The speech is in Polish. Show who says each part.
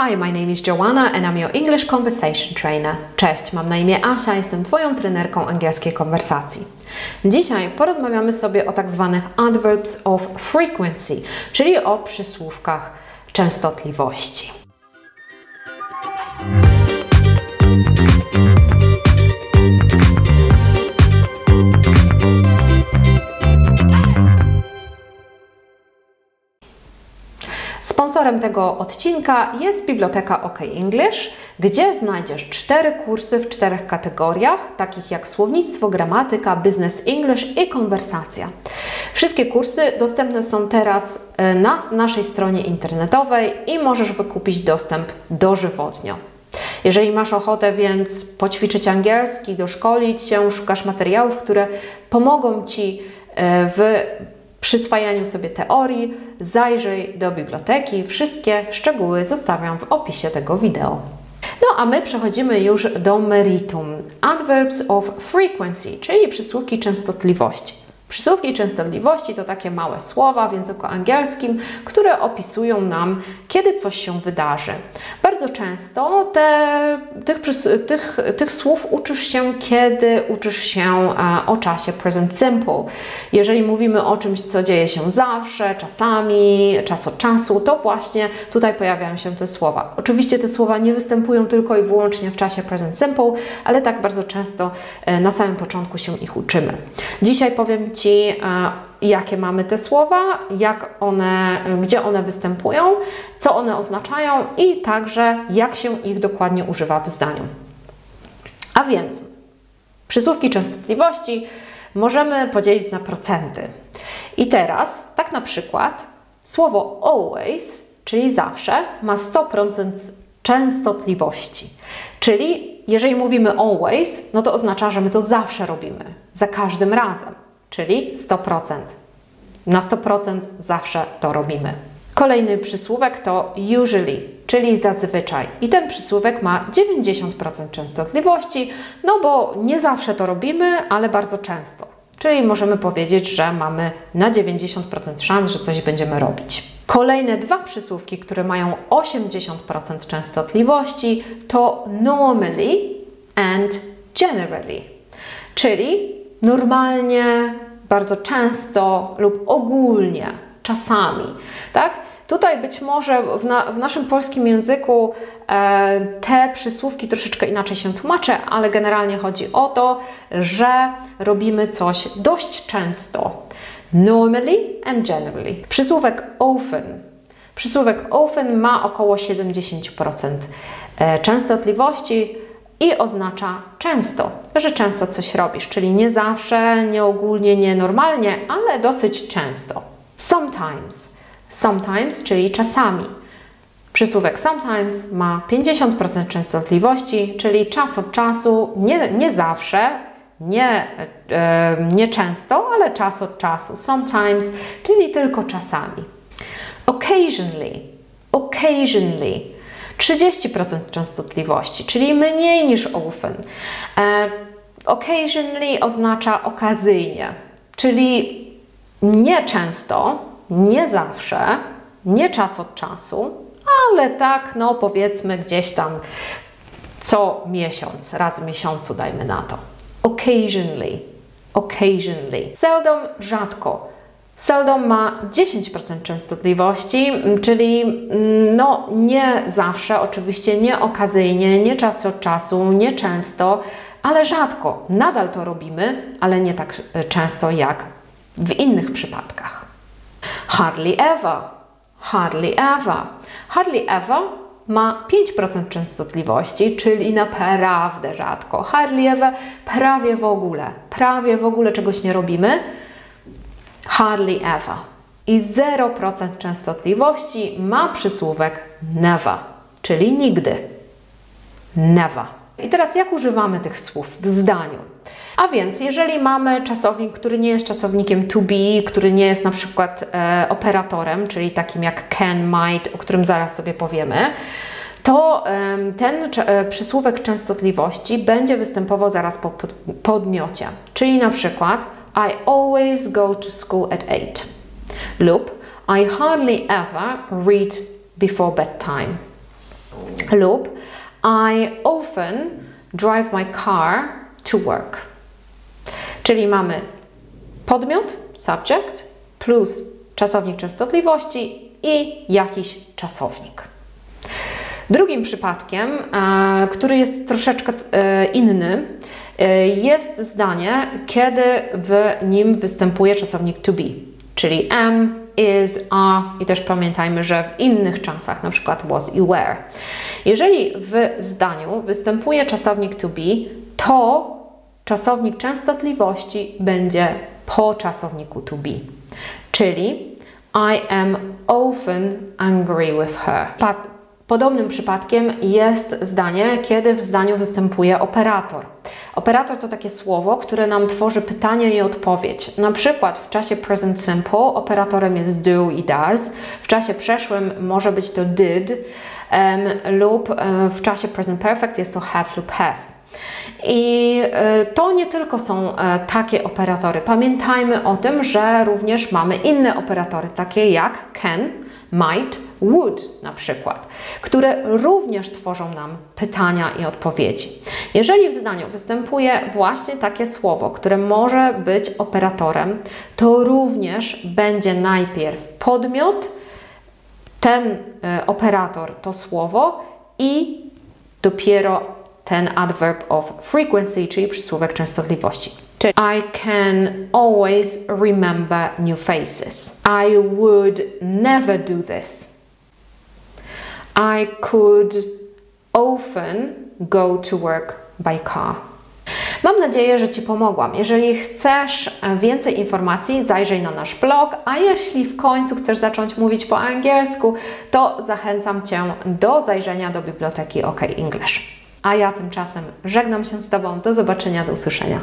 Speaker 1: Hi, my name is Joanna and I'm your English Conversation Trainer. Cześć, mam na imię Asia, jestem Twoją trenerką angielskiej konwersacji. Dzisiaj porozmawiamy sobie o tak zwanych adverbs of frequency, czyli o przysłówkach częstotliwości. Sponsorem tego odcinka jest Biblioteka OK English, gdzie znajdziesz cztery kursy w czterech kategoriach, takich jak słownictwo, gramatyka, business English i konwersacja. Wszystkie kursy dostępne są teraz e, na naszej stronie internetowej i możesz wykupić dostęp dożywotnio. Jeżeli masz ochotę więc poćwiczyć angielski, doszkolić się, szukasz materiałów, które pomogą Ci e, w przyswajaniu sobie teorii, zajrzyj do biblioteki. Wszystkie szczegóły zostawiam w opisie tego wideo. No a my przechodzimy już do meritum. Adverbs of frequency, czyli przysłówki częstotliwości. Przysłówki częstotliwości to takie małe słowa w języku angielskim, które opisują nam, kiedy coś się wydarzy. Bardzo często te, tych, tych, tych słów uczysz się, kiedy uczysz się e, o czasie present simple. Jeżeli mówimy o czymś, co dzieje się zawsze, czasami, czas od czasu, to właśnie tutaj pojawiają się te słowa. Oczywiście te słowa nie występują tylko i wyłącznie w czasie present simple, ale tak bardzo często e, na samym początku się ich uczymy. Dzisiaj powiem Ci, jakie mamy te słowa, jak one, gdzie one występują, co one oznaczają i także jak się ich dokładnie używa w zdaniu. A więc przysłówki częstotliwości możemy podzielić na procenty. I teraz, tak na przykład, słowo always, czyli zawsze, ma 100% częstotliwości. Czyli jeżeli mówimy always, no to oznacza, że my to zawsze robimy, za każdym razem czyli 100%. Na 100% zawsze to robimy. Kolejny przysłówek to usually, czyli zazwyczaj. I ten przysłówek ma 90% częstotliwości, no bo nie zawsze to robimy, ale bardzo często. Czyli możemy powiedzieć, że mamy na 90% szans, że coś będziemy robić. Kolejne dwa przysłówki, które mają 80% częstotliwości to normally and generally. Czyli normalnie, bardzo często lub ogólnie, czasami, tak? Tutaj być może w, na, w naszym polskim języku e, te przysłówki troszeczkę inaczej się tłumaczę, ale generalnie chodzi o to, że robimy coś dość często. Normally and generally. Przysłówek often. Przysłówek often ma około 70% e, częstotliwości i oznacza często, że często coś robisz, czyli nie zawsze, nie ogólnie, nie normalnie, ale dosyć często. Sometimes. Sometimes, czyli czasami. Przysłówek sometimes ma 50% częstotliwości, czyli czas od czasu, nie, nie zawsze, nie, e, nie często, ale czas od czasu. Sometimes, czyli tylko czasami. Occasionally. Occasionally 30% częstotliwości, czyli mniej niż often. E, occasionally oznacza okazyjnie, czyli nie często, nie zawsze, nie czas od czasu, ale tak, no powiedzmy gdzieś tam co miesiąc, raz w miesiącu dajmy na to. Occasionally, occasionally. Seldom, rzadko. Seldom ma 10% częstotliwości, czyli mm, no nie zawsze, oczywiście nie okazyjnie, nie czas od czasu, nie często, ale rzadko. Nadal to robimy, ale nie tak e, często jak w innych przypadkach. Hardly ever. Hardly ever. Hardly ever ma 5% częstotliwości, czyli naprawdę rzadko. Hardly ever prawie w ogóle. Prawie w ogóle czegoś nie robimy hardly ever. I 0% częstotliwości ma przysłówek never, czyli nigdy. Never. I teraz jak używamy tych słów w zdaniu? A więc, jeżeli mamy czasownik, który nie jest czasownikiem to be, który nie jest na przykład e, operatorem, czyli takim jak can, might, o którym zaraz sobie powiemy, to e, ten e, przysłówek częstotliwości będzie występował zaraz po pod, podmiocie. Czyli na przykład I always go to school at 8. Lub I hardly ever read before bedtime. lub I often drive my car to work. Czyli mamy podmiot, subject, plus czasownik częstotliwości i jakiś czasownik. Drugim przypadkiem, e, który jest troszeczkę e, inny, jest zdanie, kiedy w nim występuje czasownik to be, czyli am, is, are i też pamiętajmy, że w innych czasach, na przykład was i were. Jeżeli w zdaniu występuje czasownik to be, to czasownik częstotliwości będzie po czasowniku to be, czyli I am often angry with her. Podobnym przypadkiem jest zdanie, kiedy w zdaniu występuje operator. Operator to takie słowo, które nam tworzy pytanie i odpowiedź. Na przykład w czasie present simple operatorem jest do i does, w czasie przeszłym może być to did um, lub um, w czasie present perfect jest to have lub has. I e, to nie tylko są e, takie operatory. Pamiętajmy o tym, że również mamy inne operatory, takie jak can, might, would na przykład, które również tworzą nam pytania i odpowiedzi. Jeżeli w zdaniu występuje właśnie takie słowo, które może być operatorem, to również będzie najpierw podmiot, ten e, operator to słowo i dopiero ten adverb of frequency, czyli przysłówek częstotliwości. I can always remember new faces. I would never do this. I could often go to work by car. Mam nadzieję, że Ci pomogłam. Jeżeli chcesz więcej informacji, zajrzyj na nasz blog, a jeśli w końcu chcesz zacząć mówić po angielsku, to zachęcam Cię do zajrzenia do biblioteki OK English. A ja tymczasem żegnam się z Tobą. Do zobaczenia, do usłyszenia.